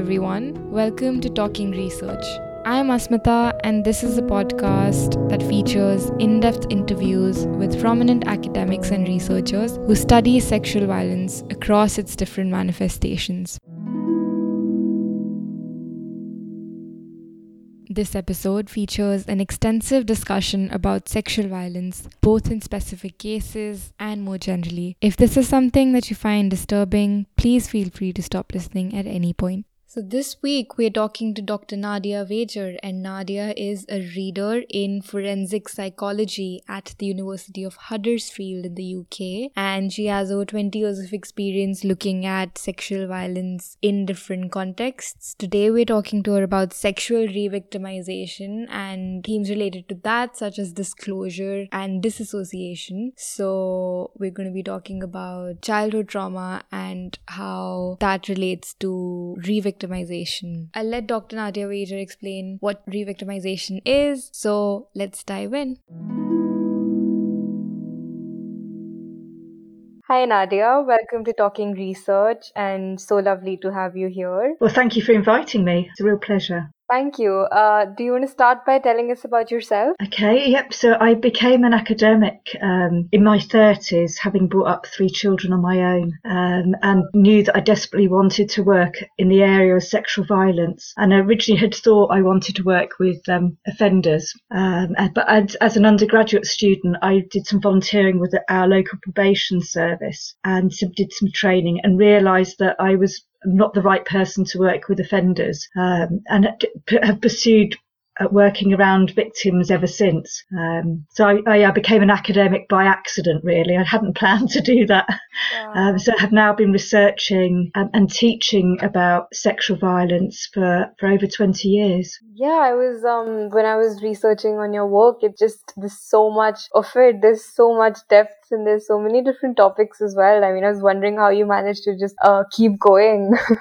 everyone. Welcome to Talking Research. I'm Asmita, and this is a podcast that features in depth interviews with prominent academics and researchers who study sexual violence across its different manifestations. This episode features an extensive discussion about sexual violence, both in specific cases and more generally. If this is something that you find disturbing, please feel free to stop listening at any point. So, this week we're talking to Dr. Nadia Wager, and Nadia is a reader in forensic psychology at the University of Huddersfield in the UK. And she has over 20 years of experience looking at sexual violence in different contexts. Today we're talking to her about sexual re victimization and themes related to that, such as disclosure and disassociation. So, we're going to be talking about childhood trauma and how that relates to re victimization victimization. I'll let Dr. Nadia Wager explain what re-victimization is, so let's dive in. Hi, Nadia. Welcome to Talking Research, and so lovely to have you here. Well, thank you for inviting me. It's a real pleasure. Thank you. Uh, do you want to start by telling us about yourself? Okay, yep. So I became an academic um, in my 30s, having brought up three children on my own, um, and knew that I desperately wanted to work in the area of sexual violence. And I originally had thought I wanted to work with um, offenders. Um, but as, as, an undergraduate student, I did some volunteering with our local probation service and did some training and realised that I was not the right person to work with offenders um, and have pursued uh, working around victims ever since. Um, so I, I, became an academic by accident, really. I hadn't planned to do that. Um, so I have now been researching and, and, teaching about sexual violence for, for over 20 years. Yeah, I was, um, when I was researching on your work, it just, there's so much of it. There's so much depth and there's so many different topics as well. I mean, I was wondering how you managed to just uh, keep going.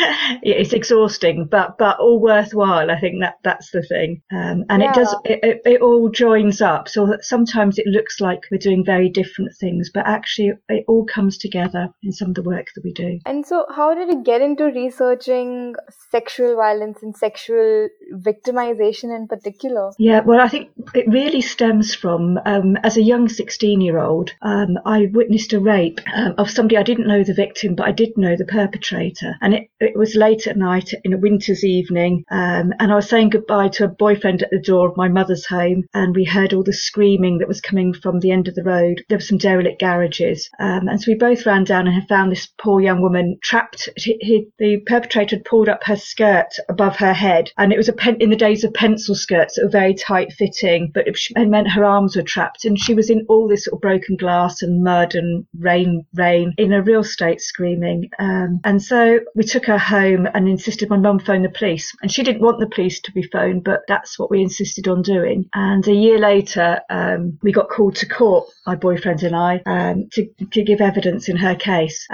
yeah, it's exhausting, but but all worthwhile. I think that that's the thing, um, and yeah. it does it, it, it, all joins up. So that sometimes it looks like we're doing very different things, but actually it all comes together in some of the work that we do. And so, how did you get into researching sexual violence and sexual victimization in particular? Yeah, well, I think it really stems from um, as a young sixteen year year old, um, I witnessed a rape um, of somebody I didn't know the victim, but I did know the perpetrator. And it, it was late at night in a winter's evening, um, and I was saying goodbye to a boyfriend at the door of my mother's home, and we heard all the screaming that was coming from the end of the road. There were some derelict garages, um, and so we both ran down and had found this poor young woman trapped. He, he, the perpetrator had pulled up her skirt above her head, and it was a pen, in the days of pencil skirts that were very tight fitting, but it meant her arms were trapped, and she was in all this sort of broken glass and mud and rain, rain in a real state screaming. Um, and so we took her home and insisted my mum phone the police. And she didn't want the police to be phoned, but that's what we insisted on doing. And a year later, um, we got called to court, my boyfriend and I, um, to, to give evidence in her case.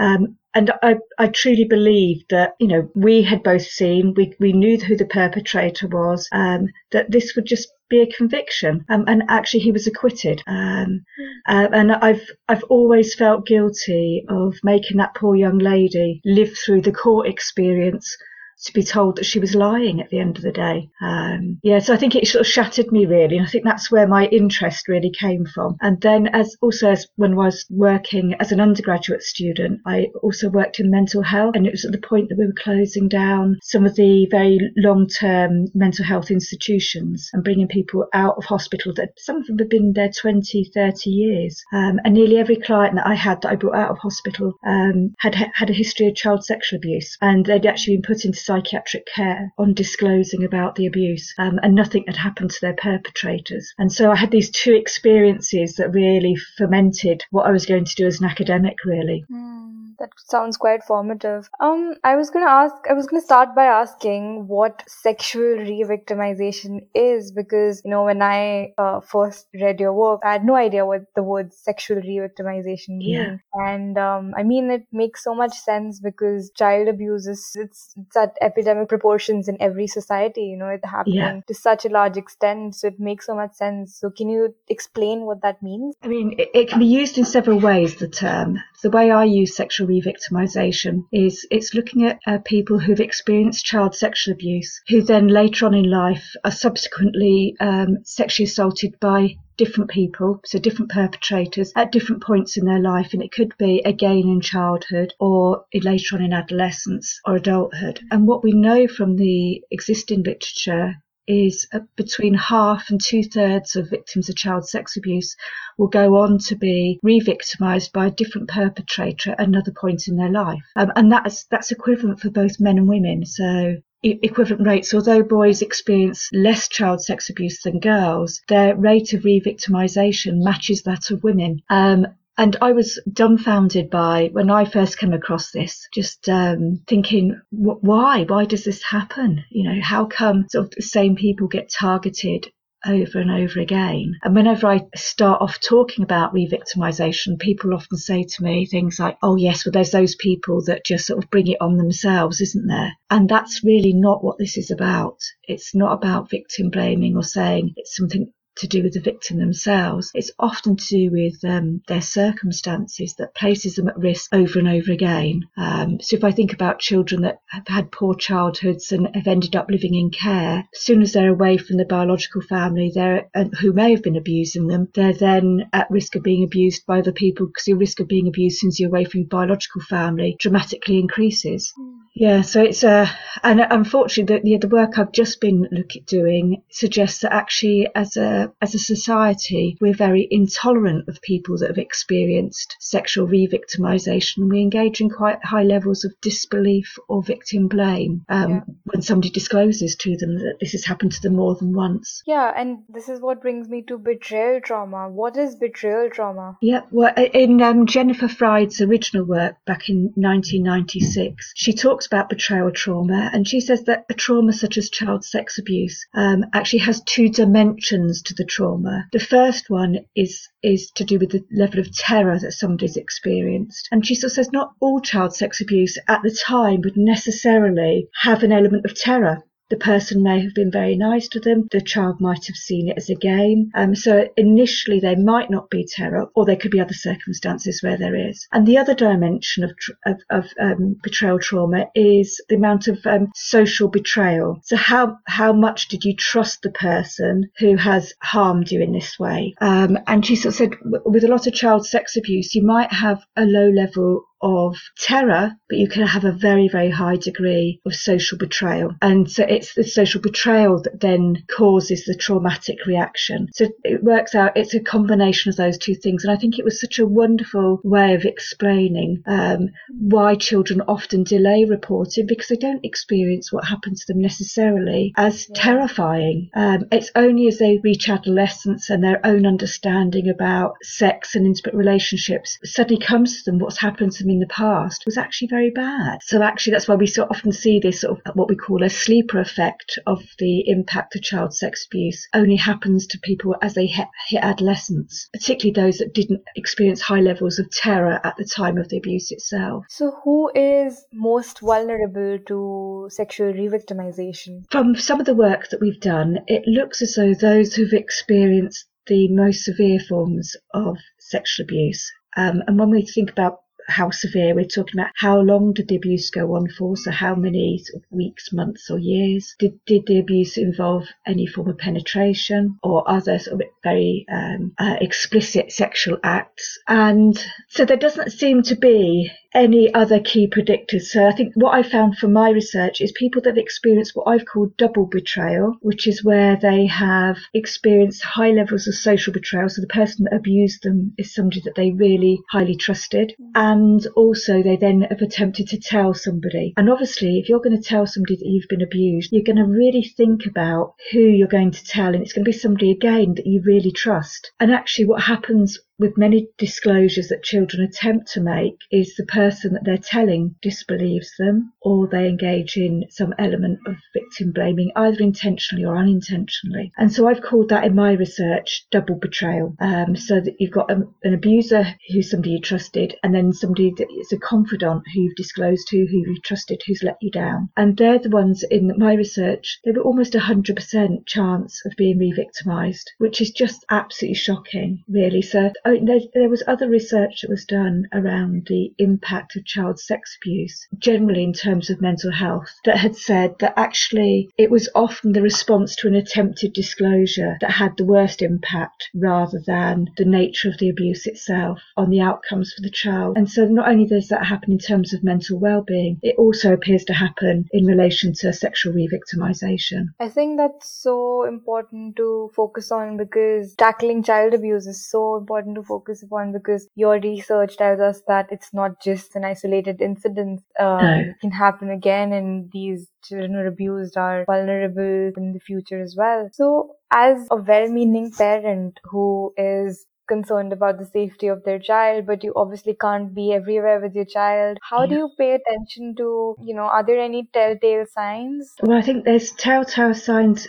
And I, I truly believe that, you know, we had both seen, we, we knew who the perpetrator was, um, that this would just be a conviction. Um, and actually, he was acquitted. Um, uh, and I've I've always felt guilty of making that poor young lady live through the court experience to be told that she was lying at the end of the day. Um, yeah, so I think it sort of shattered me really. And I think that's where my interest really came from. And then as also as when I was working as an undergraduate student, I also worked in mental health and it was at the point that we were closing down some of the very long-term mental health institutions and bringing people out of hospital that some of them had been there 20, 30 years. Um, and nearly every client that I had that I brought out of hospital um, had had a history of child sexual abuse and they'd actually been put into psychiatric care on disclosing about the abuse, um, and nothing had happened to their perpetrators. And so I had these two experiences that really fermented what I was going to do as an academic, really. Mm that sounds quite formative. Um, I was gonna ask, I was gonna start by asking what sexual re-victimization is because, you know, when I uh, first read your work, I had no idea what the word sexual re-victimization means. Yeah. And, um, I mean, it makes so much sense because child abuse is, it's, it's at epidemic proportions in every society, you know, it's happening yeah. to such a large extent. So it makes so much sense. So can you explain what that means? I mean, it, it can be used in several ways, the term. The way I use sexual re-victimization is it's looking at uh, people who've experienced child sexual abuse, who then later on in life are subsequently um, sexually assaulted by different people, so different perpetrators at different points in their life. And it could be again in childhood or later on in adolescence or adulthood. And what we know from the existing literature is between half and two thirds of victims of child sex abuse will go on to be re-victimized by a different perpetrator at another point in their life. Um, and that's, that's equivalent for both men and women. So equivalent rates, although boys experience less child sex abuse than girls, their rate of re-victimization matches that of women. Um, and I was dumbfounded by when I first came across this, just um, thinking, why? Why does this happen? You know, how come sort of the same people get targeted over and over again. And whenever I start off talking about re-victimization, people often say to me things like, oh yes, well there's those people that just sort of bring it on themselves, isn't there? And that's really not what this is about. It's not about victim blaming or saying it's something to do with the victim themselves. It's often to do with um, their circumstances that places them at risk over and over again. Um, so if I think about children that have had poor childhoods and have ended up living in care, as soon as they're away from the biological family, they're uh, who may have been abusing them, they're then at risk of being abused by other people because your risk of being abused since you're away from your biological family dramatically increases. Mm. Yeah, so it's uh, and unfortunately, the, the work I've just been look at doing suggests that actually, as a as a society, we're very intolerant of people that have experienced sexual re-victimization. We engage in quite high levels of disbelief or victim blame um, yeah. when somebody discloses to them that this has happened to them more than once. Yeah, and this is what brings me to betrayal trauma. What is betrayal trauma? Yeah, well, in um, Jennifer Freyd's original work back in 1996, she talks talks about betrayal trauma, and she says that a trauma such as child sex abuse um, actually has two dimensions to the trauma. The first one is is to do with the level of terror that somebody's experienced, and she sort of says not all child sex abuse at the time would necessarily have an element of terror. The person may have been very nice to them. The child might have seen it as a game. Um, so initially there might not be terror, or there could be other circumstances where there is. And the other dimension of, of, of um, betrayal trauma is the amount of um, social betrayal. So how how much did you trust the person who has harmed you in this way? Um, and she sort of said, with a lot of child sex abuse, you might have a low level of terror, but you can have a very, very high degree of social betrayal. And so it's the social betrayal that then causes the traumatic reaction. So it works out, it's a combination of those two things. And I think it was such a wonderful way of explaining um, why children often delay reporting because they don't experience what happens to them necessarily as yeah. terrifying. Um, it's only as they reach adolescence and their own understanding about sex and intimate relationships suddenly comes to them what's happened to them in the past was actually very bad. So actually, that's why we so often see this sort of what we call a sleeper effect of the impact of child sex abuse only happens to people as they hit, hit adolescence, particularly those that didn't experience high levels of terror at the time of the abuse itself. So who is most vulnerable to sexual revictimization? From some of the work that we've done, it looks as though those who've experienced the most severe forms of sexual abuse um, and when we think about how severe. We're talking about how long did the abuse go on for? So how many weeks, months, or years? Did did the abuse involve any form of penetration or other sort of very um, uh, explicit sexual acts? And so there doesn't seem to be any other key predictors. So I think what I found from my research is people that experience what I've called double betrayal, which is where they have experienced high levels of social betrayal. So the person that abused them is somebody that they really highly trusted. And also they then have attempted to tell somebody. And obviously, if you're going to tell somebody that you've been abused, you're going to really think about who you're going to tell. And it's going to be somebody again that you really trust. And actually what happens with many disclosures that children attempt to make is the person that they're telling disbelieves them or they engage in some element of victim blaming either intentionally or unintentionally. And so i've called that in my research double betrayal. Um, so that you've got a, an abuser who's somebody you trusted and then somebody that is a confidant who you've disclosed to who you've trusted who's let you down. And they're the ones in my research they were almost 100% chance of being re-victimized which is just absolutely shocking really. So Oh, there, there was other research that was done around the impact of child sex abuse, generally in terms of mental health, that had said that actually it was often the response to an attempted disclosure that had the worst impact rather than the nature of the abuse itself on the outcomes for the child. And so not only does that happen in terms of mental well-being, it also appears to happen in relation to sexual re-victimization. I think that's so important to focus on because tackling child abuse is so important to focus upon because your research tells us that it's not just an isolated incident. Um, no. It can happen again and these children who are abused are vulnerable in the future as well. So as a well-meaning parent who is concerned about the safety of their child, but you obviously can't be everywhere with your child. How yeah. do you pay attention to, you know, are there any telltale signs? Well, I think there's telltale signs.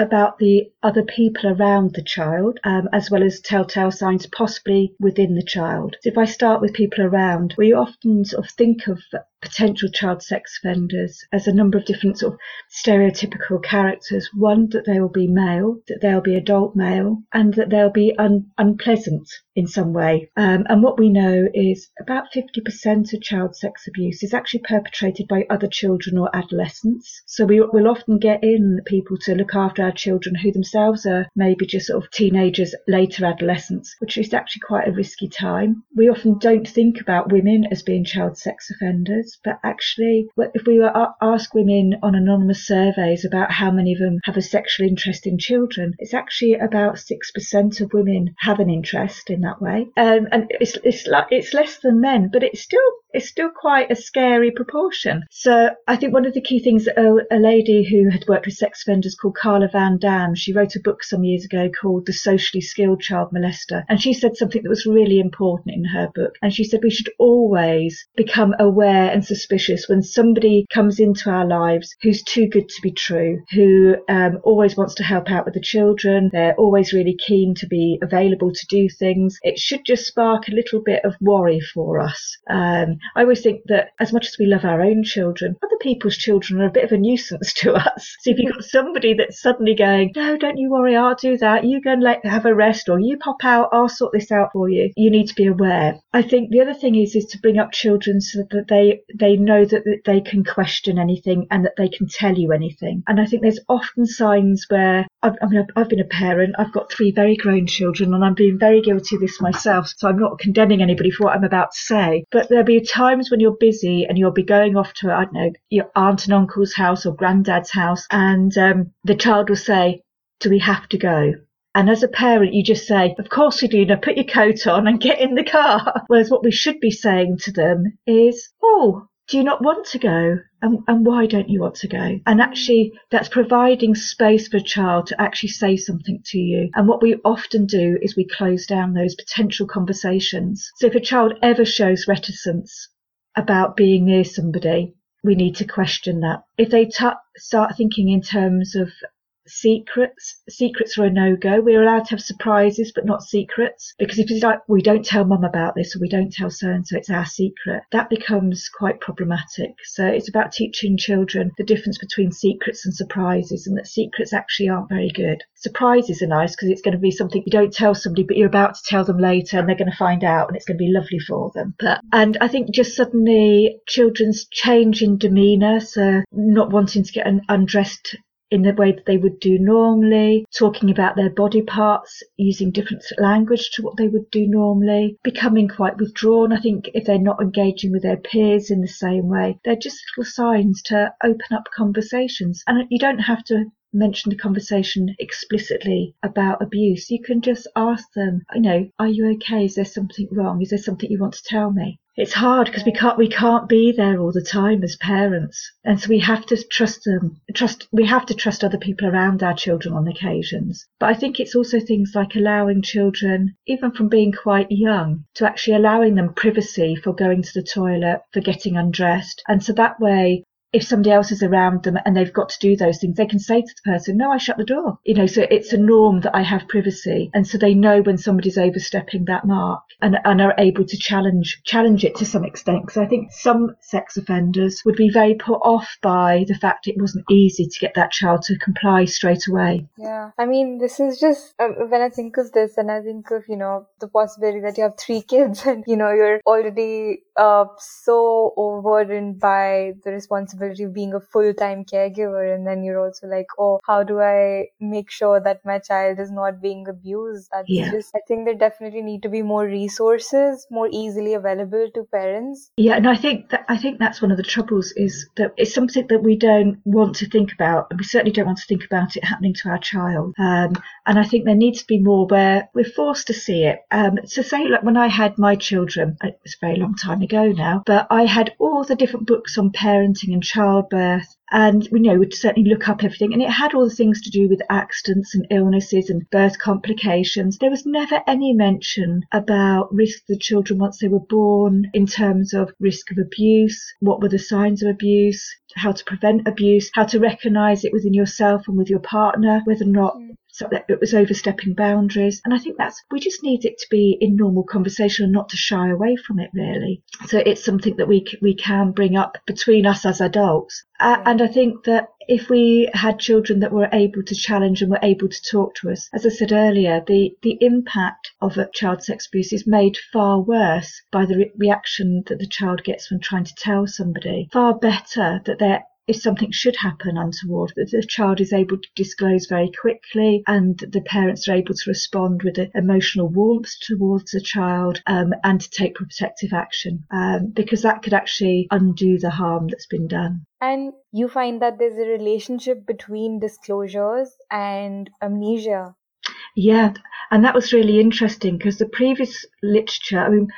About the other people around the child, um, as well as telltale signs possibly within the child. So if I start with people around, we often sort of think of potential child sex offenders as a number of different sort of stereotypical characters. One, that they will be male, that they'll be adult male, and that they'll be un- unpleasant in some way. Um, and what we know is about 50% of child sex abuse is actually perpetrated by other children or adolescents. So we will often get in people to look after our children who themselves are maybe just sort of teenagers, later adolescents, which is actually quite a risky time. We often don't think about women as being child sex offenders but actually, if we were ask women on anonymous surveys about how many of them have a sexual interest in children, it's actually about six percent of women have an interest in that way, um, and it's it's it's less than men, but it's still it's still quite a scary proportion. So I think one of the key things a, a, lady who had worked with sex offenders called Carla Van Dam, she wrote a book some years ago called The Socially Skilled Child Molester. And she said something that was really important in her book. And she said we should always become aware and suspicious when somebody comes into our lives who's too good to be true, who um, always wants to help out with the children. They're always really keen to be available to do things. It should just spark a little bit of worry for us. Um, I always think that as much as we love our own children, other people's children are a bit of a nuisance to us. So if you've got somebody that's suddenly going, no, don't you worry, I'll do that. You go and let have a rest, or you pop out, I'll sort this out for you. You need to be aware. I think the other thing is is to bring up children so that they they know that, they can question anything and that they can tell you anything. And I think there's often signs where I've, I mean, I've been a parent. I've got three very grown children, and I'm being very guilty of this myself. So I'm not condemning anybody for what I'm about to say. But there'll be times when you're busy and you'll be going off to, I don't know, your aunt and uncle's house or granddad's house, and um, the child will say, Do we have to go? And as a parent, you just say, Of course you do. Now put your coat on and get in the car. Whereas what we should be saying to them is, Oh, do you not want to go? And, and, why don't you want to go? And actually, that's providing space for a child to actually say something to you. And what we often do is we close down those potential conversations. So if a child ever shows reticence about being near somebody, we need to question that. If they t- start thinking in terms of secrets. Secrets are a no go. We're allowed to have surprises, but not secrets. Because if it's like, we don't tell mum about this or we don't tell so and so, it's our secret, that becomes quite problematic. So it's about teaching children the difference between secrets and surprises and that secrets actually aren't very good. Surprises are nice because it's going to be something you don't tell somebody, but you're about to tell them later and they're going to find out and it's going to be lovely for them. But, and I think just suddenly children's change in demeanour, so not wanting to get undressed in the way that they would do normally, talking about their body parts, using different language to what they would do normally, becoming quite withdrawn. I think if they're not engaging with their peers in the same way, they're just little signs to open up conversations. And you don't have to mention the conversation explicitly about abuse. You can just ask them, you know, are you okay? Is there something wrong? Is there something you want to tell me? it's hard because we can't we can't be there all the time as parents and so we have to trust them trust we have to trust other people around our children on occasions but i think it's also things like allowing children even from being quite young to actually allowing them privacy for going to the toilet for getting undressed and so that way if somebody else is around them and they've got to do those things, they can say to the person, no, I shut the door. You know, so it's a norm that I have privacy. And so they know when somebody's overstepping that mark and, and are able to challenge, challenge it to some extent. Because I think some sex offenders would be very put off by the fact it wasn't easy to get that child to comply straight away. Yeah. I mean, this is just, uh, when I think of this and I think of, you know, the possibility that you have three kids and, you know, you're already uh, so overburdened by the responsibility of being a full-time caregiver. And then you're also like oh how do i make sure that my child is not being abused? That's yeah. just i think there definitely need to be more resources more easily available to parents. Yeah and i think that i think that's one of the troubles is that it's something that we don't want to think about and we certainly don't want to think about it happening to our child. Um, and i think there needs to be more where we're forced to see it. Um, so say like when i had my children it was a very long time ago now but i had all the different books on parenting and childbirth and you know would certainly look up everything and it had all the things to do with accidents and illnesses and birth complications. There was never any mention about risk to the children once they were born in terms of risk of abuse what were the signs of abuse how to prevent abuse how to recognize it within yourself and with your partner whether or not mm so that it was overstepping boundaries. And I think that's, we just need it to be in normal conversation and not to shy away from it really. So it's something that we, we can bring up between us as adults. Uh, and I think that if we had children that were able to challenge and were able to talk to us, as I said earlier, the, the impact of a child sex abuse is made far worse by the re- reaction that the child gets when trying to tell somebody. Far better that they're if something should happen untoward, that the child is able to disclose very quickly and the parents are able to respond with emotional warmth towards the child um, and to take protective action um, because that could actually undo the harm that's been done. And you find that there's a relationship between disclosures and amnesia. Yeah, and that was really interesting because the previous literature, I mean,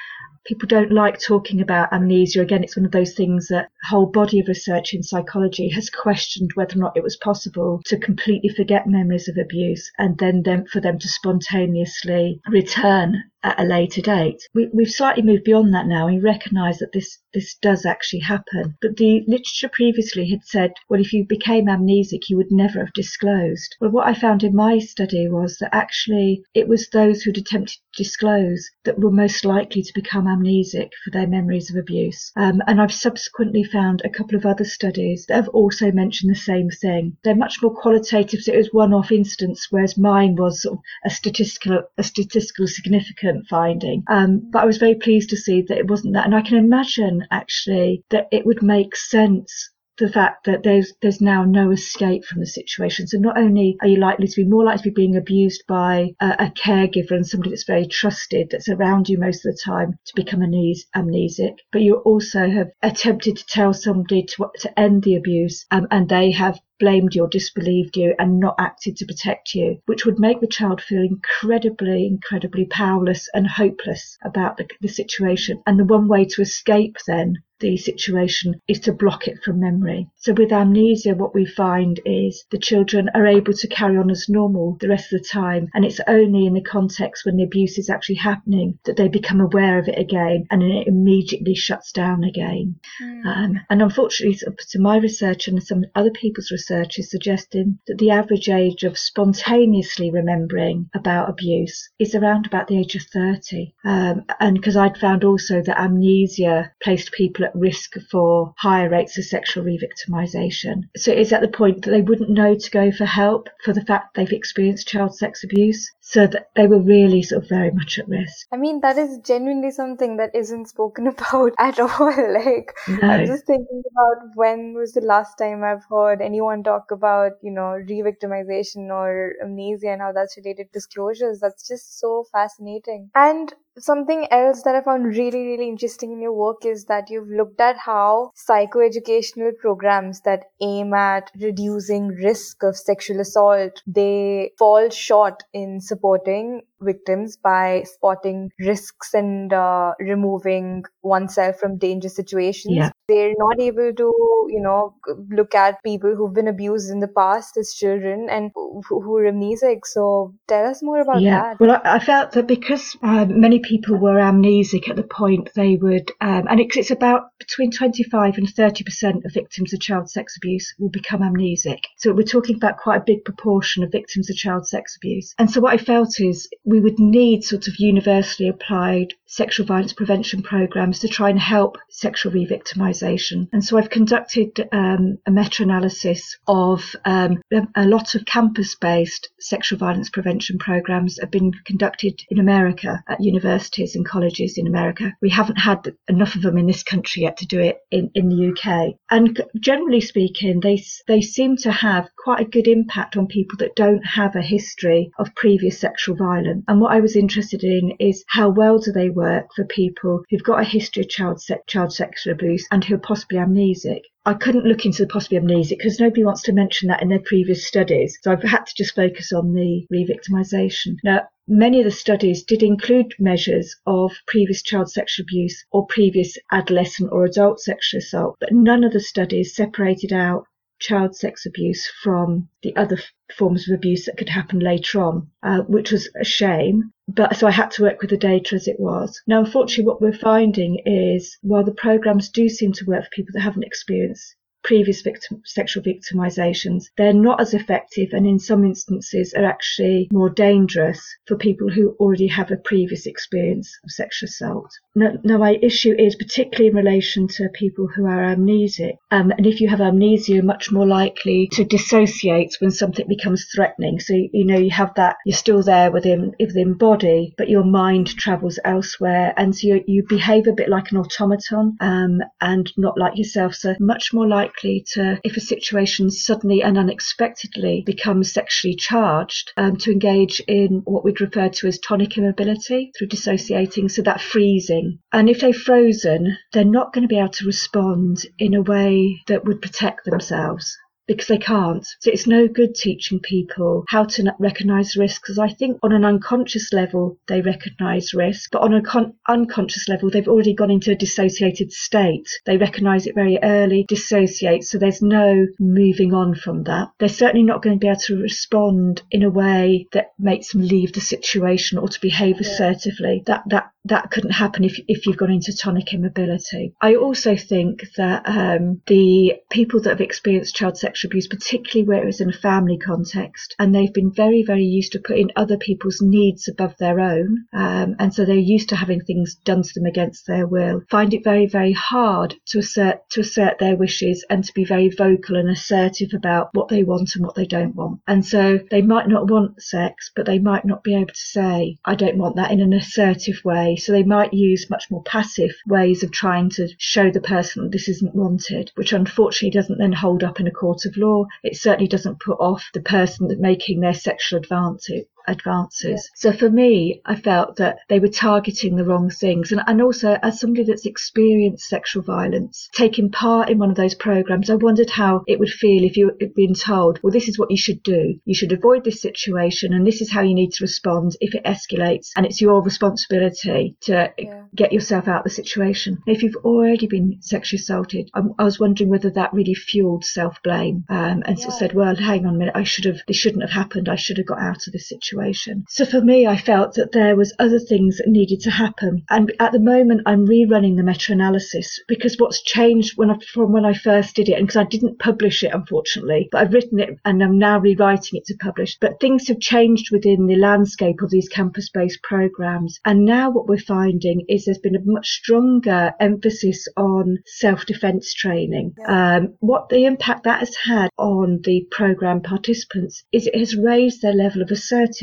people don't like talking about amnesia. Again, it's one of those things that a whole body of research in psychology has questioned whether or not it was possible to completely forget memories of abuse and then them, for them to spontaneously return at a later date. We, have slightly moved beyond that now. We recognise that this this does actually happen. But the literature previously had said, well, if you became amnesic, you would never have disclosed. Well, what I found in my study was that actually it was those who'd attempted to disclose that were most likely to become amnesic for their memories of abuse. Um, and I've subsequently found a couple of other studies that have also mentioned the same thing. They're much more qualitative, so it was one-off instance, whereas mine was sort of a statistical a statistical significance finding. Um, but I was very pleased to see that it wasn't that. And I can imagine actually that it would make sense the fact that there's there's now no escape from the situation. So not only are you likely to be more likely to be being abused by a, a caregiver and somebody that's very trusted that's around you most of the time to become amnesic, but you also have attempted to tell somebody to to end the abuse, um, and they have blamed you or disbelieved you and not acted to protect you, which would make the child feel incredibly, incredibly powerless and hopeless about the, the situation. And the one way to escape then the situation is to block it from memory. So with amnesia, what we find is the children are able to carry on as normal the rest of the time. And it's only in the context when the abuse is actually happening that they become aware of it again and it immediately shuts down again. Mm. Um, and unfortunately, to my research and some other people's research is suggesting that the average age of spontaneously remembering about abuse is around about the age of 30. Um, and because I'd found also that amnesia placed people at at risk for higher rates of sexual revictimization. So it's at the point that they wouldn't know to go for help for the fact they've experienced child sex abuse. So that they were really sort of very much at risk. I mean, that is genuinely something that isn't spoken about at all. like, no. I'm just thinking about when was the last time I've heard anyone talk about, you know, revictimization or amnesia and how that's related to disclosures. That's just so fascinating. And something else that I found really, really interesting in your work is that you've looked at how psychoeducational programs that aim at reducing risk of sexual assault, they fall short in supporting victims by spotting risks and uh, removing oneself from dangerous situations. Yeah. They're not able to, you know, look at people who've been abused in the past as children and who, who are amnesic. So tell us more about yeah. that. Well, I, I felt that because uh, many people were amnesic at the point they would, um, and it's, it's about between 25 and 30% of victims of child sex abuse will become amnesic. So we're talking about quite a big proportion of victims of child sex abuse. And so what I felt is we would need sort of universally applied sexual violence prevention programs to try and help sexual re-victimization. And so I've conducted um, a meta-analysis of um, a lot of campus-based sexual violence prevention programs have been conducted in America at universities and colleges in America. We haven't had enough of them in this country yet to do it in, in the UK. And generally speaking, they they seem to have quite a good impact on people that don't have a history of previous sexual violence. And what I was interested in is how well do they work for people who've got a history of child se- child sexual abuse and who are possibly amnesic. I couldn't look into the possibly amnesic because nobody wants to mention that in their previous studies. So I've had to just focus on the re-victimization. Now, many of the studies did include measures of previous child sexual abuse or previous adolescent or adult sexual assault, but none of the studies separated out child sex abuse from the other forms of abuse that could happen later on, uh, which was a shame. But so I had to work with the data as it was. Now, unfortunately, what we're finding is while the programs do seem to work for people that haven't experienced previous victim, sexual victimizations, they're not as effective and in some instances are actually more dangerous for people who already have a previous experience of sexual assault. Now, now my issue is particularly in relation to people who are amnesic. Um, and if you have amnesia, you're much more likely to dissociate when something becomes threatening. So, you know, you have that, you're still there within, within body, but your mind travels elsewhere. And so you, you behave a bit like an automaton um, and not like yourself. So much more like likely to, if a situation suddenly and unexpectedly becomes sexually charged, um, to engage in what we'd refer to as tonic immobility through dissociating, so that freezing. And if they've frozen, they're not going to be able to respond in a way that would protect themselves because they can't. So it's no good teaching people how to recognize risk because I think on an unconscious level they recognize risk, but on an con- unconscious level they've already gone into a dissociated state. They recognize it very early, dissociate, so there's no moving on from that. They're certainly not going to be able to respond in a way that makes them leave the situation or to behave yeah. assertively. That that that couldn't happen if, if you've gone into tonic immobility. I also think that um, the people that have experienced child sexual abuse, particularly where it was in a family context, and they've been very, very used to putting other people's needs above their own, um, and so they're used to having things done to them against their will, find it very, very hard to assert to assert their wishes and to be very vocal and assertive about what they want and what they don't want. And so they might not want sex, but they might not be able to say, "I don't want that" in an assertive way so they might use much more passive ways of trying to show the person this isn't wanted, which unfortunately doesn't then hold up in a court of law. It certainly doesn't put off the person making their sexual advances advances. So for me, I felt that they were targeting the wrong things. And, and also, as somebody that's experienced sexual violence, taking part in one of those programs, I wondered how it would feel if you had been told, well, this is what you should do. You should avoid this situation, and this is how you need to respond if it escalates. And it's your responsibility to yeah. get yourself out of the situation. If you've already been sexually assaulted, I, I was wondering whether that really fueled self blame um, and yeah. sort of said, well, hang on a minute, I should have, this shouldn't have happened. I should have got out of this situation situation. So for me, I felt that there was other things that needed to happen. And at the moment, I'm rerunning the meta-analysis because what's changed when I, from when I first did it, and because I didn't publish it, unfortunately, but I've written it and I'm now rewriting it to publish. But things have changed within the landscape of these campus-based programs. And now what we're finding is there's been a much stronger emphasis on self-defense training. Um, what the impact that has had on the program participants is it has raised their level of assertiveness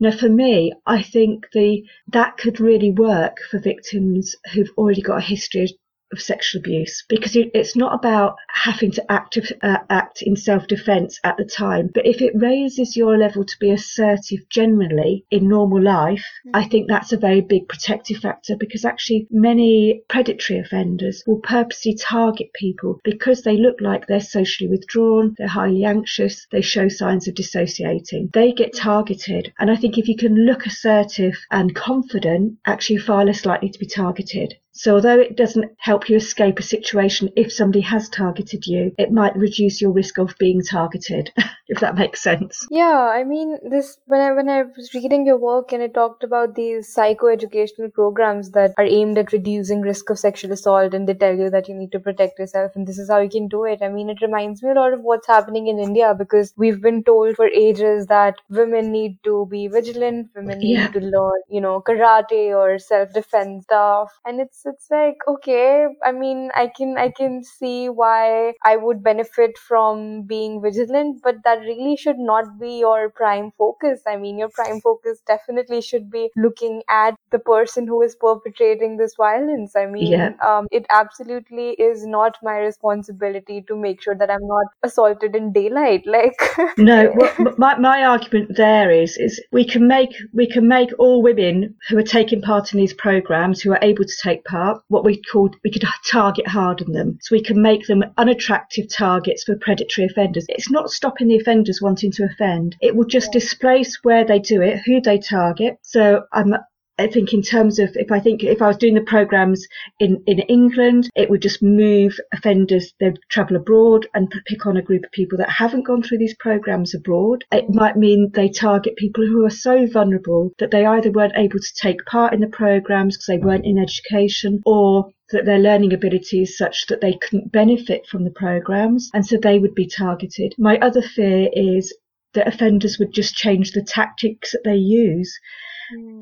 Now, for me, I think the that could really work for victims who've already got a history of sexual abuse because it's not about having to act, uh, act in self-defense at the time but if it raises your level to be assertive generally in normal life mm. i think that's a very big protective factor because actually many predatory offenders will purposely target people because they look like they're socially withdrawn they're highly anxious they show signs of dissociating they get targeted and i think if you can look assertive and confident actually far less likely to be targeted So although it doesn't help you escape a situation if somebody has targeted you, it might reduce your risk of being targeted, if that makes sense. Yeah, I mean this when I when I was reading your work and it talked about these psychoeducational programs that are aimed at reducing risk of sexual assault and they tell you that you need to protect yourself and this is how you can do it. I mean it reminds me a lot of what's happening in India because we've been told for ages that women need to be vigilant, women Yeah. need to learn, you know, karate or self defense stuff. And it's it's like, okay, I mean I can I can see why I would benefit from being vigilant, but that really should not be your prime focus. I mean your prime focus definitely should be looking at the person who is perpetrating this violence. I mean Yeah. um it absolutely is not my responsibility to make sure that I'm not assaulted in daylight. Like No, well, my, my argument there is is we can make we can make all women who are taking part in these programs who are able to take part what we call we could target harden them so we can make them unattractive targets for predatory offenders. It's not stopping the offenders wanting to offend. It will just displace where they do it, who they target. So I'm I think in terms of if I think if I was doing the programs in, in England, it would just move offenders, they'd travel abroad and pick on a group of people that haven't gone through these programs abroad. It might mean they target people who are so vulnerable that they either weren't able to take part in the programs because they weren't in education or that their learning abilities such that they couldn't benefit from the programs and so they would be targeted. My other fear is that offenders would just change the tactics that they use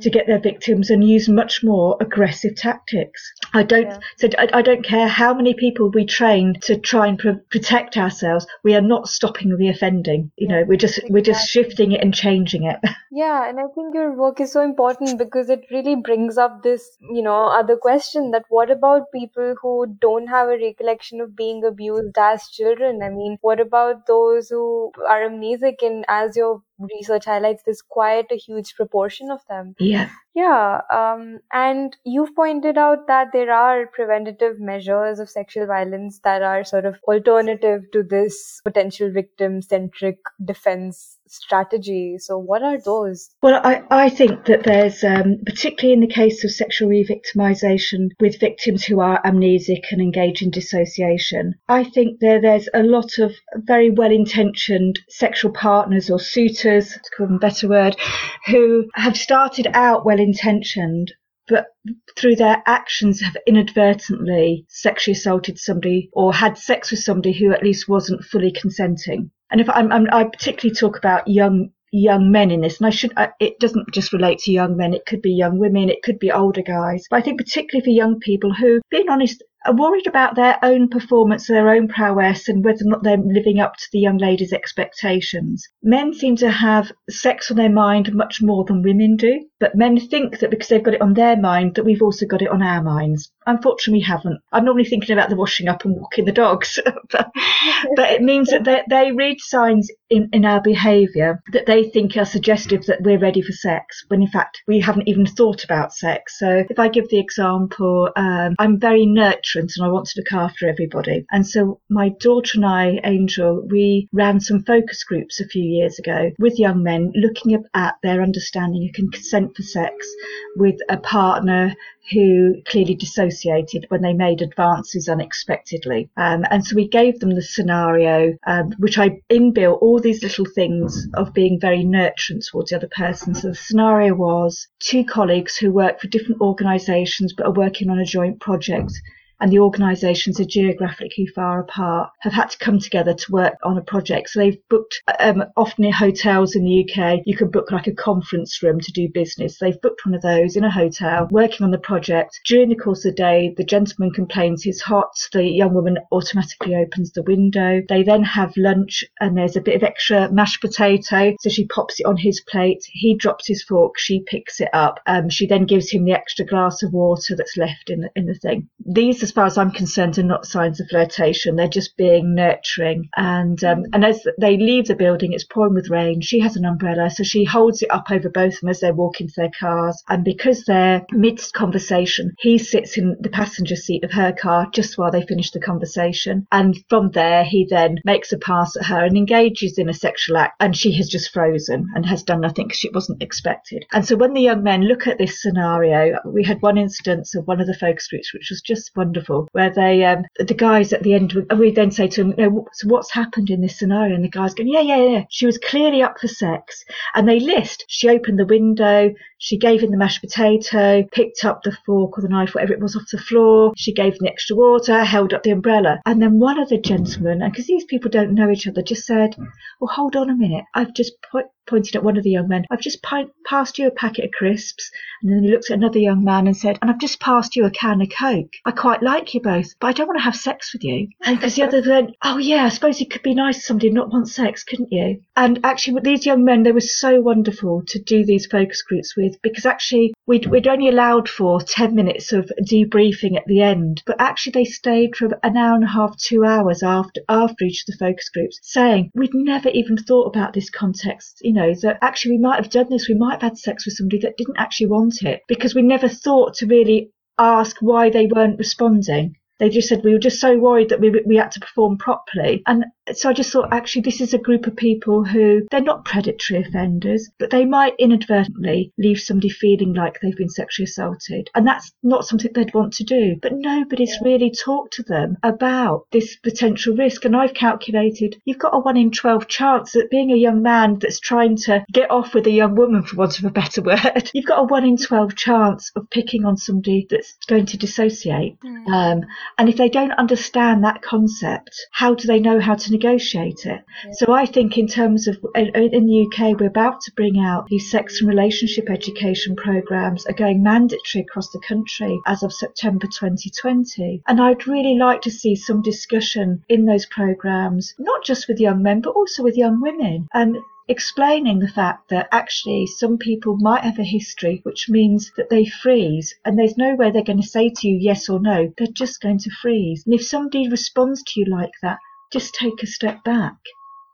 to get their victims and use much more aggressive tactics. I don't. Yeah. So I, I don't care how many people we train to try and pro- protect ourselves. We are not stopping the offending. You know, we're just we're just shifting it and changing it. Yeah, and I think your work is so important because it really brings up this, you know, other question that what about people who don't have a recollection of being abused as children? I mean, what about those who are amnesic and as your research highlights, there's quite a huge proportion of them. yeah. Yeah, um, and you've pointed out that there are preventative measures of sexual violence that are sort of alternative to this potential victim centric defense strategy. So, what are those? Well, I, I think that there's, um, particularly in the case of sexual re-victimization with victims who are amnesic and engage in dissociation, I think there there's a lot of very well-intentioned sexual partners or suitors, to call them a better word, who have started out well-intentioned but through their actions have inadvertently sexually assaulted somebody or had sex with somebody who at least wasn't fully consenting. And if I'm, I'm I particularly talk about young young men in this, and I should I, it doesn't just relate to young men. It could be young women, it could be older guys. But I think particularly for young people who, being honest, worried about their own performance, their own prowess, and whether or not they're living up to the young lady's expectations. Men seem to have sex on their mind much more than women do, but men think that because they've got it on their mind, that we've also got it on our minds. Unfortunately, haven't. I'm normally thinking about the washing up and walking the dogs, but, but it means that they, they read signs in, in our behaviour that they think are suggestive that we're ready for sex, when in fact we haven't even thought about sex. So if I give the example, um, I'm very nurturant and I want to look after everybody. And so my daughter and I, Angel, we ran some focus groups a few years ago with young men looking at their understanding of consent for sex with a partner who clearly dissociated when they made advances unexpectedly. Um, and so we gave them the scenario, um, which I inbuilt all these little things of being very nurturant towards the other person. So the scenario was two colleagues who work for different organisations but are working on a joint project and the organisations are geographically far apart, have had to come together to work on a project. So they've booked, um, often in hotels in the UK, you can book like a conference room to do business. They've booked one of those in a hotel, working on the project. During the course of the day, the gentleman complains he's hot. The young woman automatically opens the window. They then have lunch and there's a bit of extra mashed potato. So she pops it on his plate. He drops his fork. She picks it up. Um, she then gives him the extra glass of water that's left in the, in the thing. These as far as I'm concerned, are not signs of flirtation. They're just being nurturing. And um, and as they leave the building, it's pouring with rain. She has an umbrella, so she holds it up over both of them as they walk into their cars. And because they're midst conversation, he sits in the passenger seat of her car just while they finish the conversation. And from there, he then makes a pass at her and engages in a sexual act. And she has just frozen and has done nothing because she wasn't expected. And so when the young men look at this scenario, we had one instance of one of the focus groups, which was just wonderful, where they, um, the guys at the end, we then say to them, you know, so what's happened in this scenario? And the guys go, yeah, yeah, yeah. She was clearly up for sex. And they list, she opened the window, she gave him the mashed potato, picked up the fork or the knife, whatever it was off the floor. She gave him the extra water, held up the umbrella. And then one of the gentlemen, and because these people don't know each other, just said, well, hold on a minute. I've just put pointed at one of the young men, I've just passed you a packet of crisps. And then he looked at another young man and said, and I've just passed you a can of Coke. I quite like you both, but I don't want to have sex with you. And because the other then, oh yeah, I suppose it could be nice to somebody not want sex, couldn't you? And actually with these young men, they were so wonderful to do these focus groups with because actually we'd, we'd only allowed for 10 minutes of debriefing at the end, but actually they stayed for an hour and a half, two hours after, after each of the focus groups saying, we'd never even thought about this context, you know, that actually we might have done this, we might have had sex with somebody that didn't actually want it because we never thought to really ask why they weren't responding. They just said we were just so worried that we, we had to perform properly. And so I just thought, actually, this is a group of people who they're not predatory offenders, but they might inadvertently leave somebody feeling like they've been sexually assaulted. And that's not something they'd want to do. But nobody's yeah. really talked to them about this potential risk. And I've calculated you've got a one in 12 chance that being a young man that's trying to get off with a young woman, for want of a better word, you've got a one in 12 chance of picking on somebody that's going to dissociate. Mm. Um, and if they don't understand that concept, how do they know how to negotiate it? Yeah. So I think in terms of in, in the UK, we're about to bring out these sex and relationship education programs are going mandatory across the country as of September 2020. And I'd really like to see some discussion in those programs, not just with young men, but also with young women. And explaining the fact that actually some people might have a history which means that they freeze and there's no way they're going to say to you yes or no. They're just going to freeze. And if somebody responds to you like that, just take a step back.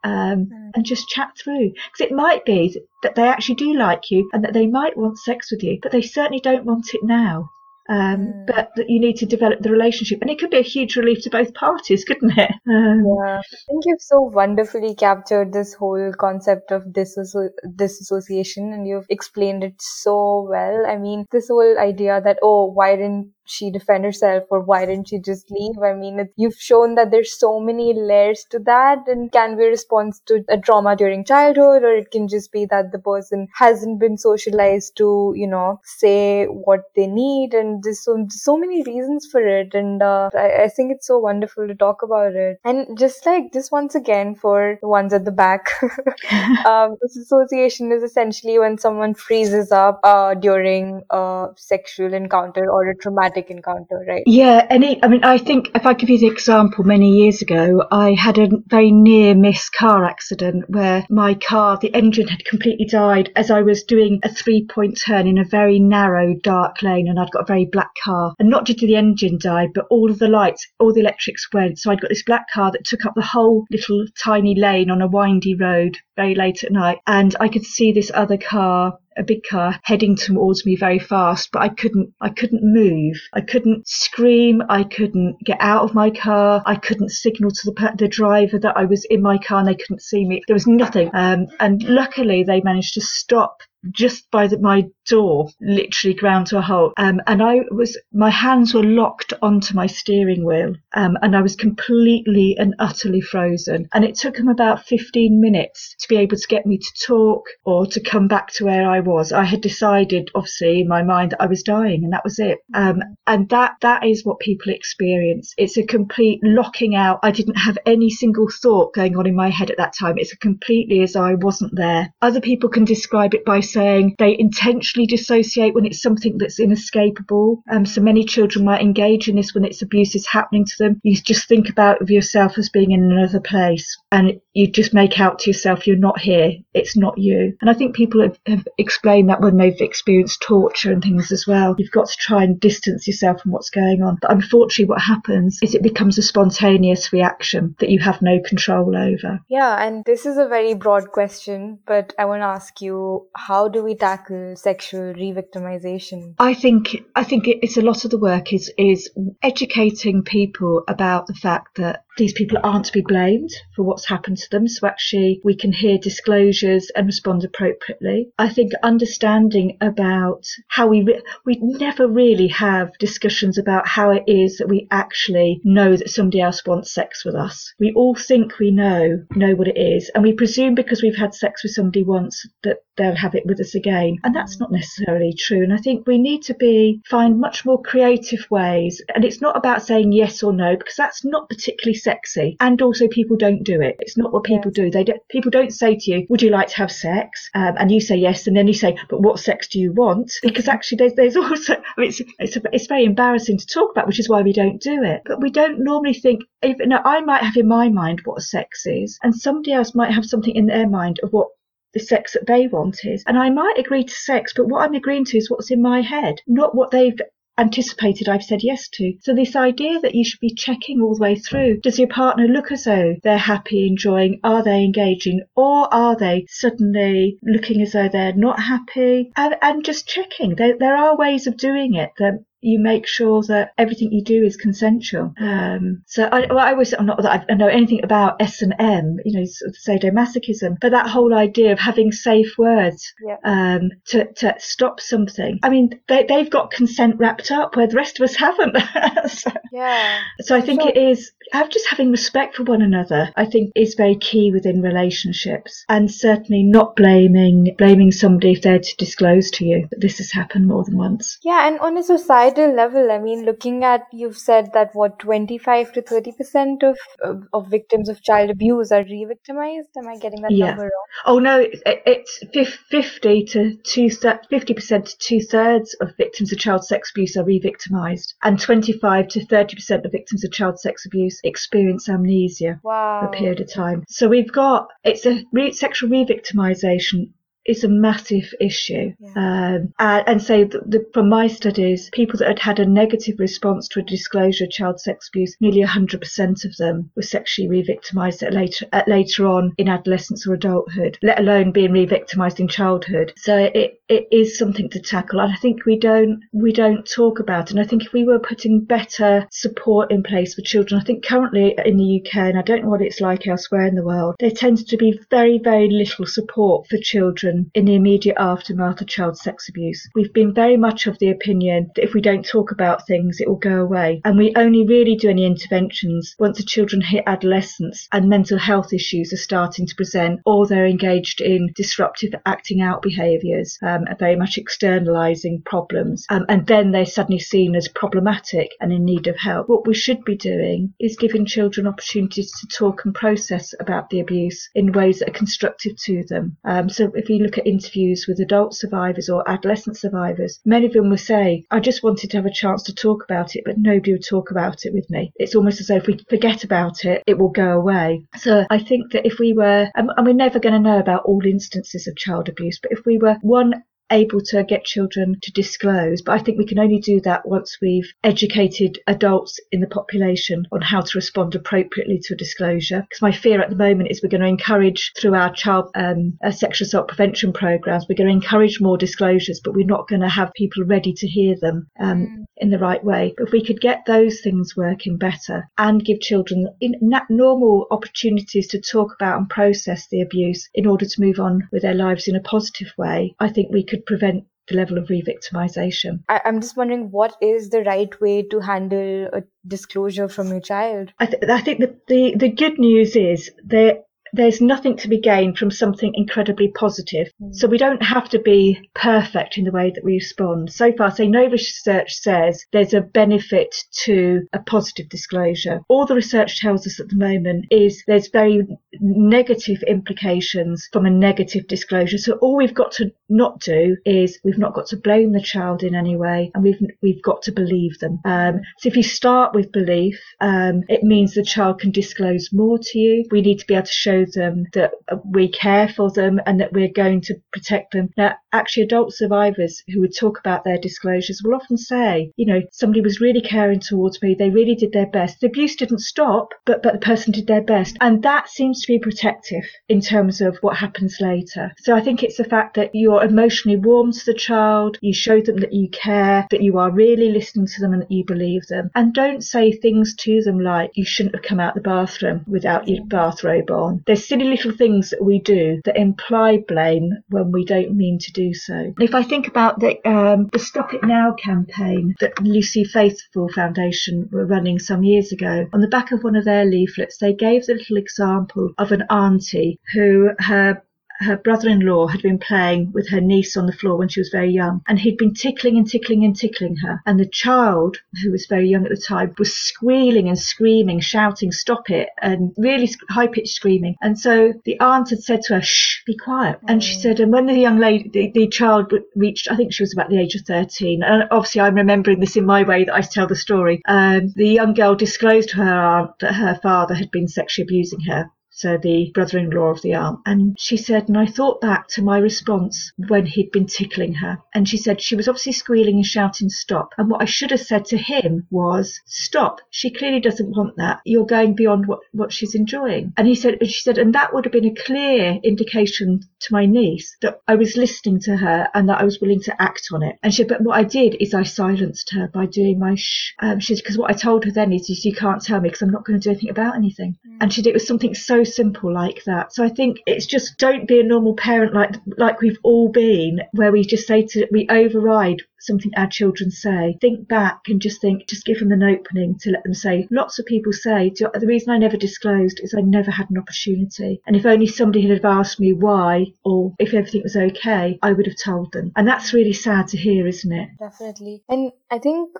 Um, mm. and just chat through because it might be that they actually do like you and that they might want sex with you, but they certainly don't want it now um, mm. but that you need to develop the relationship. And it could be a huge relief to both parties, couldn't it? Um, yeah. I think you've so wonderfully captured this whole concept of disasso- disassociation and you've explained it so well. I mean, this whole idea that, oh, why didn't she defend herself or why didn't she just leave? I mean, it, you've shown that there's so many layers to that and can be a response to a trauma during childhood or it can just be that the person hasn't been socialized to, you know, say what they need and there's so, so many reasons for it. And uh, I, I think it's so wonderful to talk about it. And just like, just once again for the ones at the back, um, dissociation is essentially when someone freezes up uh, during a sexual encounter or a traumatic traumatic encounter, right? Yeah, any. I mean, I think if I give you the example, many years ago, I had a very near miss car accident where my car, the engine had completely died as I was doing a three point turn in a very narrow, dark lane, and I'd got a very black car. And not just the engine die, but all of the lights, all the electrics went. So I'd got this black car that took up the whole little tiny lane on a windy road very late at night, and I could see this other car a big car heading towards me very fast, but I couldn't, I couldn't move. I couldn't scream. I couldn't get out of my car. I couldn't signal to the, the driver that I was in my car and they couldn't see me. There was nothing. Um, and luckily they managed to stop just by the, my door, literally ground to a halt. Um, and I was, my hands were locked onto my steering wheel, um, and I was completely and utterly frozen. And it took them about 15 minutes to be able to get me to talk or to come back to where I was. I had decided, obviously, in my mind that I was dying, and that was it. Um, and that that is what people experience. It's a complete locking out. I didn't have any single thought going on in my head at that time. It's completely as I wasn't there. Other people can describe it by saying they intentionally dissociate when it's something that's inescapable. Um, so many children might engage in this when it's abuse is happening to them. You just think about yourself as being in another place and you just make out to yourself you're not here, it's not you. And I think people have, have explained that when they've experienced torture and things as well. You've got to try and distance yourself from what's going on. But unfortunately, what happens is it becomes a spontaneous reaction that you have no control over. Yeah, and this is a very broad question, but I want to ask you how do we tackle sexual re-victimization? I think I think it's a lot of the work is is educating people about the fact that these people aren't to be blamed for what's happened to them. So actually we can hear disclosures and respond appropriately. I think understanding about how we, re- we never really have discussions about how it is that we actually know that somebody else wants sex with us. We all think we know, know what it is. And we presume because we've had sex with somebody once that they'll have it with us again. And that's not necessarily true. And I think we need to be, find much more creative ways. And it's not about saying yes or no, because that's not particularly sexy. And also people don't do it. It's not what people do. They don't, people don't say to you, would you like to have sex? Um, and you say yes. And then you say, but what sex do you want? Because actually there's, there's also, I mean, it's, it's, a, it's very embarrassing to talk about, which is why we don't do it. But we don't normally think, now I might have in my mind what sex is and somebody else might have something in their mind of what the sex that they wanted. And I might agree to sex, but what I'm agreeing to is what's in my head, not what they've anticipated I've said yes to. So this idea that you should be checking all the way through. Does your partner look as though they're happy, enjoying? Are they engaging? Or are they suddenly looking as though they're not happy? And, and just checking. There, there are ways of doing it that you make sure that everything you do is consensual. Um, so I, well, I always, I'm not that I know anything about S and M, you know, sort of sadomasochism, but that whole idea of having safe words yeah. um, to, to stop something. I mean, they, they've got consent wrapped up where the rest of us haven't. so, yeah. So I think sure. it is just having respect for one another. I think is very key within relationships, and certainly not blaming blaming somebody if they're to disclose to you that this has happened more than once. Yeah, and on a society societal level, I mean, looking at, you've said that what, 25 to 30% of, of, of victims of child abuse are re-victimized? Am I getting that yeah. number wrong? Oh no, it, it's 50 to two, 50% to two thirds of victims of child sex abuse are re-victimized and 25 to 30% of victims of child sex abuse experience amnesia wow. for a period of time. So we've got, it's a re- sexual re-victimization is a massive issue. Yeah. Um, and, and, so the, the, from my studies, people that had had a negative response to a disclosure of child sex abuse, nearly 100% of them were sexually re-victimized at later, at later on in adolescence or adulthood, let alone being re-victimized in childhood. So it, it is something to tackle. And I think we don't, we don't talk about it. And I think if we were putting better support in place for children, I think currently in the UK, and I don't know what it's like elsewhere in the world, there tends to be very, very little support for children in the immediate aftermath of child sex abuse. We've been very much of the opinion that if we don't talk about things, it will go away. And we only really do any interventions once the children hit adolescence and mental health issues are starting to present or they're engaged in disruptive acting out behaviours, um, very much externalising problems. Um, and then they're suddenly seen as problematic and in need of help. What we should be doing is giving children opportunities to talk and process about the abuse in ways that are constructive to them. Um, so if you look at interviews with adult survivors or adolescent survivors, many of them will say, I just wanted to have a chance to talk about it, but nobody would talk about it with me. It's almost as though if we forget about it, it will go away. So I think that if we were, um, and we're never going to know about all instances of child abuse, but if we were one able to get children to disclose. But I think we can only do that once we've educated adults in the population on how to respond appropriately to a disclosure. Because my fear at the moment is we're going to encourage through our child um, uh, sexual assault prevention programs, we're going to encourage more disclosures, but we're not going to have people ready to hear them um, mm. in the right way. But if we could get those things working better and give children in normal opportunities to talk about and process the abuse in order to move on with their lives in a positive way, I think we could prevent the level of re-victimization. I, am just wondering what is the right way to handle a disclosure from your child? I, th- I think the, the, the good news is that there's nothing to be gained from something incredibly positive. Mm. So we don't have to be perfect in the way that we respond. So far, say no research says there's a benefit to a positive disclosure. All the research tells us at the moment is there's very negative implications from a negative disclosure. So all we've got to not do is we've not got to blame the child in any way, and we've we've got to believe them. Um, so if you start with belief, um, it means the child can disclose more to you. We need to be able to show them um, that we care for them and that we're going to protect them. Now, actually, adult survivors who would talk about their disclosures will often say, you know, somebody was really caring towards me. They really did their best. The abuse didn't stop, but but the person did their best, and that seems to be protective in terms of what happens later. So I think it's the fact that you're emotionally warm to the child, you show them that you care, that you are really listening to them, and that you believe them, and don't say things to them like you shouldn't have come out the bathroom without your bathrobe on. There's silly little things that we do that imply blame when we don't mean to do so. If I think about the um, the Stop It Now campaign that Lucy Faithfull Foundation were running some years ago, on the back of one of their leaflets, they gave the little example of an auntie who her her brother-in-law had been playing with her niece on the floor when she was very young and he'd been tickling and tickling and tickling her and the child who was very young at the time was squealing and screaming shouting stop it and really high-pitched screaming. And so the aunt had said to her shh be quiet. And she said and when the young lady the, the child reached i think she was about the age of 13 and obviously i'm remembering this in my way that i tell the story um, the young girl disclosed to her aunt that her father had been sexually abusing her so the brother-in-law of the aunt. And she said, and I thought back to my response when he'd been tickling her. And she said she was obviously squealing and shouting stop. And what I should have said to him was, stop. She clearly doesn't want that. You're going beyond what, what she's enjoying. And he said, and she said, and that would have been a clear indication to my niece that I was listening to her and that I was willing to act on it. And she said, but what I did is I silenced her by doing my shh. Um, she said, because what I told her then is, you can't tell me because I'm not going to do anything about anything. Mm. And she did, it was something so simple like that. So I think it's just don't be a normal parent like like we've all been, where we just say to we override something our children say. Think back and just think, just give them an opening to let them say. Lots of people say the reason I never disclosed is I never had an opportunity, and if only somebody had asked me why or if everything was okay, I would have told them. And that's really sad to hear, isn't it? Definitely. And I think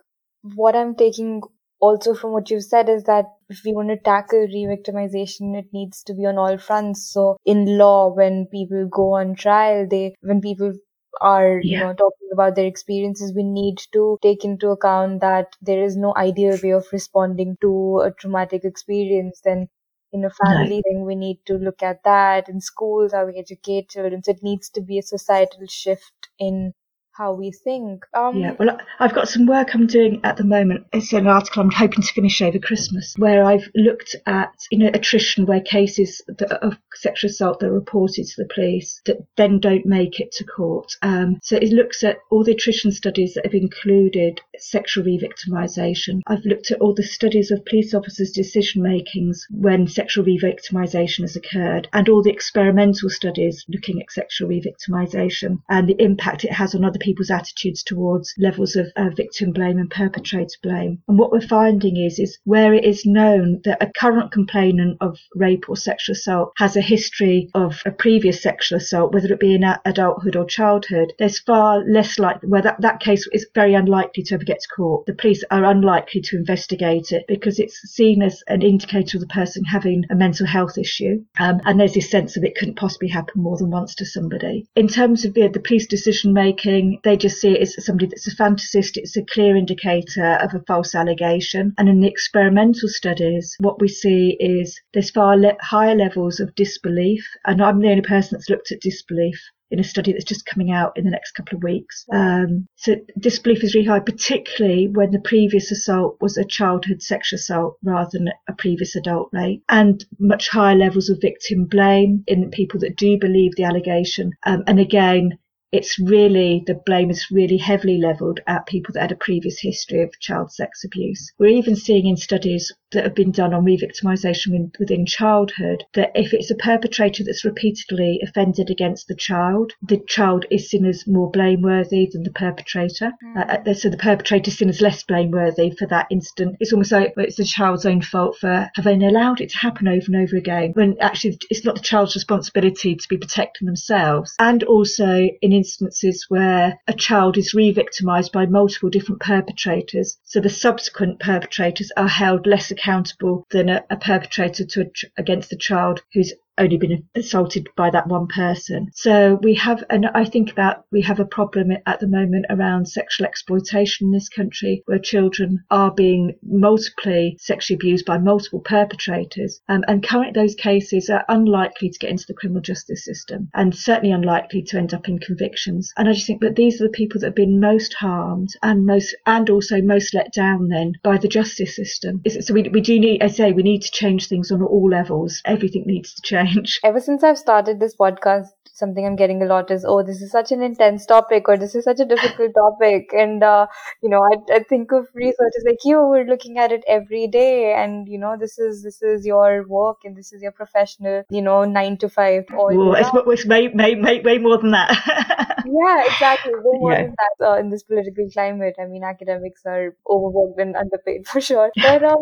what I'm taking also from what you've said is that if we want to tackle re-victimization, it needs to be on all fronts. So in law, when people go on trial, they, when people are, yeah. you know, talking about their experiences, we need to take into account that there is no ideal way of responding to a traumatic experience. Then in a family, then we need to look at that in schools, how we educate children. So it needs to be a societal shift in how we think. Um, yeah, well, I've got some work I'm doing at the moment. It's an article I'm hoping to finish over Christmas, where I've looked at you know attrition, where cases of sexual assault that are reported to the police that then don't make it to court. Um, so it looks at all the attrition studies that have included sexual re-victimisation. I've looked at all the studies of police officers' decision makings when sexual re-victimisation has occurred, and all the experimental studies looking at sexual re-victimisation and the impact it has on other people's attitudes towards levels of uh, victim blame and perpetrator blame. And what we're finding is, is where it is known that a current complainant of rape or sexual assault has a history of a previous sexual assault, whether it be in adulthood or childhood, there's far less likely where that, that case is very unlikely to ever get to court. The police are unlikely to investigate it because it's seen as an indicator of the person having a mental health issue. Um, and there's this sense of it couldn't possibly happen more than once to somebody. In terms of the, the police decision making, they just see it as somebody that's a fantasist. It's a clear indicator of a false allegation. And in the experimental studies, what we see is there's far le- higher levels of disbelief. And I'm the only person that's looked at disbelief in a study that's just coming out in the next couple of weeks. Um, so disbelief is really high, particularly when the previous assault was a childhood sexual assault rather than a previous adult rape, and much higher levels of victim blame in people that do believe the allegation. Um, and again, it's really the blame is really heavily levelled at people that had a previous history of child sex abuse. We're even seeing in studies that have been done on re-victimisation within childhood, that if it's a perpetrator that's repeatedly offended against the child, the child is seen as more blameworthy than the perpetrator. Mm. Uh, so the perpetrator is seen as less blameworthy for that incident. It's almost like it's the child's own fault for having allowed it to happen over and over again, when actually it's not the child's responsibility to be protecting themselves. And also in instances where a child is re-victimised by multiple different perpetrators, so the subsequent perpetrators are held less accountable than a, a perpetrator to a, against the child who's only been assaulted by that one person. So we have, and I think about we have a problem at the moment around sexual exploitation in this country where children are being multiply sexually abused by multiple perpetrators. Um, and currently those cases are unlikely to get into the criminal justice system and certainly unlikely to end up in convictions. And I just think that these are the people that have been most harmed and most, and also most let down then by the justice system. So we, we do need, I say, we need to change things on all levels. Everything needs to change Ever since I've started this podcast, something I'm getting a lot is, oh, this is such an intense topic or this is such a difficult topic. And, uh, you know, I, I think of researchers like you who are looking at it every day. And, you know, this is, this is your work and this is your professional, you know, nine to five. Or, Ooh, it's, it's way, way, way, way more than that. yeah, exactly. Way more yeah. than that uh, in this political climate. I mean, academics are overworked and underpaid for sure. But um,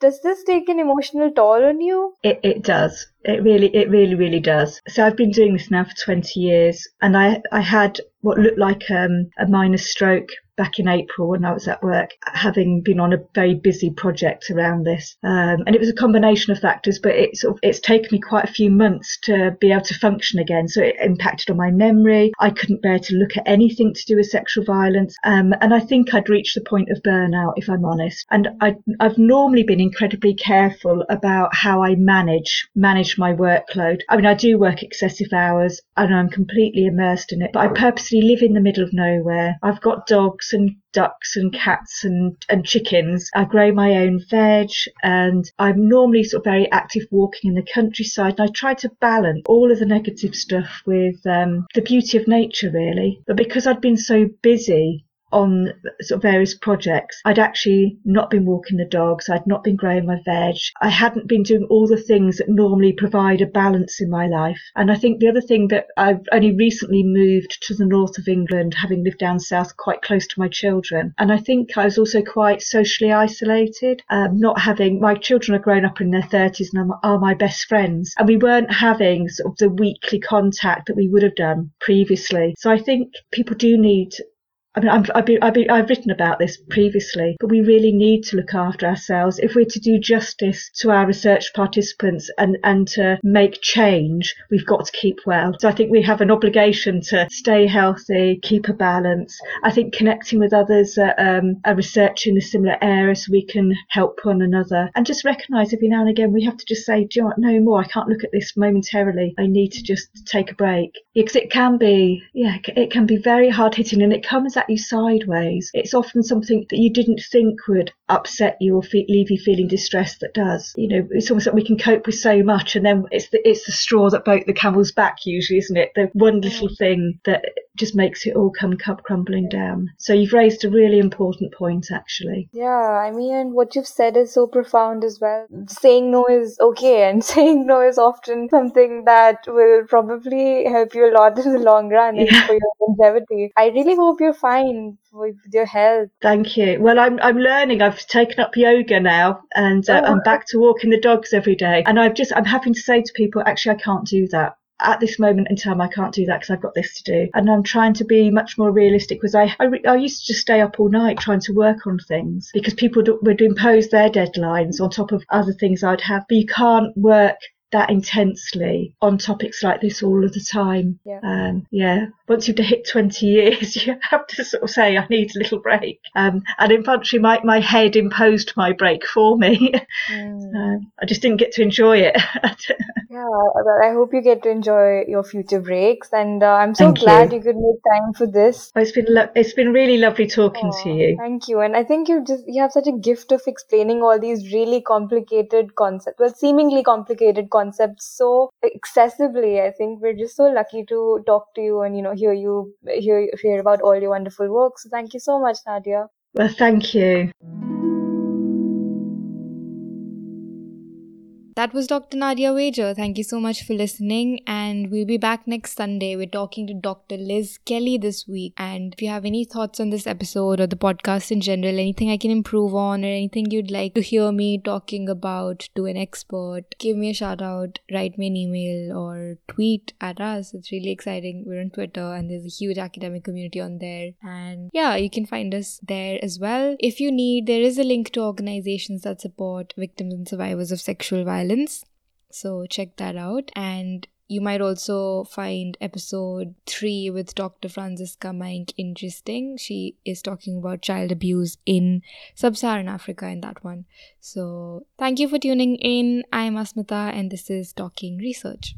does this take an emotional toll on you? It, it does. It really, it really, really does. So I've been doing this now for 20 years and I, I had what looked like um, a minor stroke back in April when I was at work, having been on a very busy project around this. Um, and it was a combination of factors, but it's sort of, it's taken me quite a few months to be able to function again. So it impacted on my memory. I couldn't bear to look at anything to do with sexual violence. Um, and I think I'd reached the point of burnout, if I'm honest. And I, I've normally been incredibly careful about how I manage manage my workload. I mean, I do work excessive hours and I'm completely immersed in it, but I purposely live in the middle of nowhere. I've got dogs and ducks and cats and, and chickens. I grow my own veg and I'm normally sort of very active walking in the countryside. And I try to balance all of the negative stuff with um, the beauty of nature, really. But because I'd been so busy on sort of various projects. I'd actually not been walking the dogs. I'd not been growing my veg. I hadn't been doing all the things that normally provide a balance in my life. And I think the other thing that I've only recently moved to the north of England, having lived down south quite close to my children. And I think I was also quite socially isolated, um, not having my children are grown up in their 30s and are my best friends. And we weren't having sort of the weekly contact that we would have done previously. So I think people do need I mean, I've, I've, been, I've, written about this previously, but we really need to look after ourselves. If we're to do justice to our research participants and, and to make change, we've got to keep well. So I think we have an obligation to stay healthy, keep a balance. I think connecting with others that um, are researching a similar area so we can help one another and just recognise every now and again we have to just say, do you no more? I can't look at this momentarily. I need to just take a break. Because it can be, yeah, it can be very hard hitting and it comes at you sideways. It's often something that you didn't think would upset you or fe- leave you feeling distressed that does. You know, it's almost like we can cope with so much, and then it's the it's the straw that broke the camel's back. Usually, isn't it? The one little thing that just makes it all come crumbling down. So you've raised a really important point, actually. Yeah, I mean, what you've said is so profound as well. Saying no is okay, and saying no is often something that will probably help you a lot in the long run yeah. and for your longevity. I really hope you're fine with your health. Thank you. Well, I'm I'm learning. I've taken up yoga now, and uh, oh, I'm back to walking the dogs every day. And I've just I'm having to say to people, actually, I can't do that at this moment in time, I can't do that because I've got this to do. And I'm trying to be much more realistic because I, I, I, used to just stay up all night trying to work on things because people would impose their deadlines on top of other things I'd have. But you can't work that intensely on topics like this all of the time. Yeah. Um, yeah. Once you've hit 20 years, you have to sort of say, I need a little break. Um, and infantry, my, my head imposed my break for me. Mm. um, I just didn't get to enjoy it. yeah. But I hope you get to enjoy your future breaks. And uh, I'm so thank glad you. you. could make time for this. Oh, it's been, lo- it's been really lovely talking oh, to you. Thank you. And I think you just, you have such a gift of explaining all these really complicated concepts, well, seemingly complicated concepts concepts so accessibly. I think we're just so lucky to talk to you and you know hear you hear hear about all your wonderful work. So thank you so much, Nadia. Well, thank you. That was Dr. Nadia Wager. Thank you so much for listening, and we'll be back next Sunday. We're talking to Dr. Liz Kelly this week. And if you have any thoughts on this episode or the podcast in general, anything I can improve on, or anything you'd like to hear me talking about to an expert, give me a shout out, write me an email, or tweet at us. It's really exciting. We're on Twitter, and there's a huge academic community on there. And yeah, you can find us there as well. If you need, there is a link to organizations that support victims and survivors of sexual violence. So check that out. And you might also find episode 3 with Dr. Franziska Meinck interesting. She is talking about child abuse in sub Saharan Africa in that one. So, thank you for tuning in. I'm Asmita, and this is Talking Research.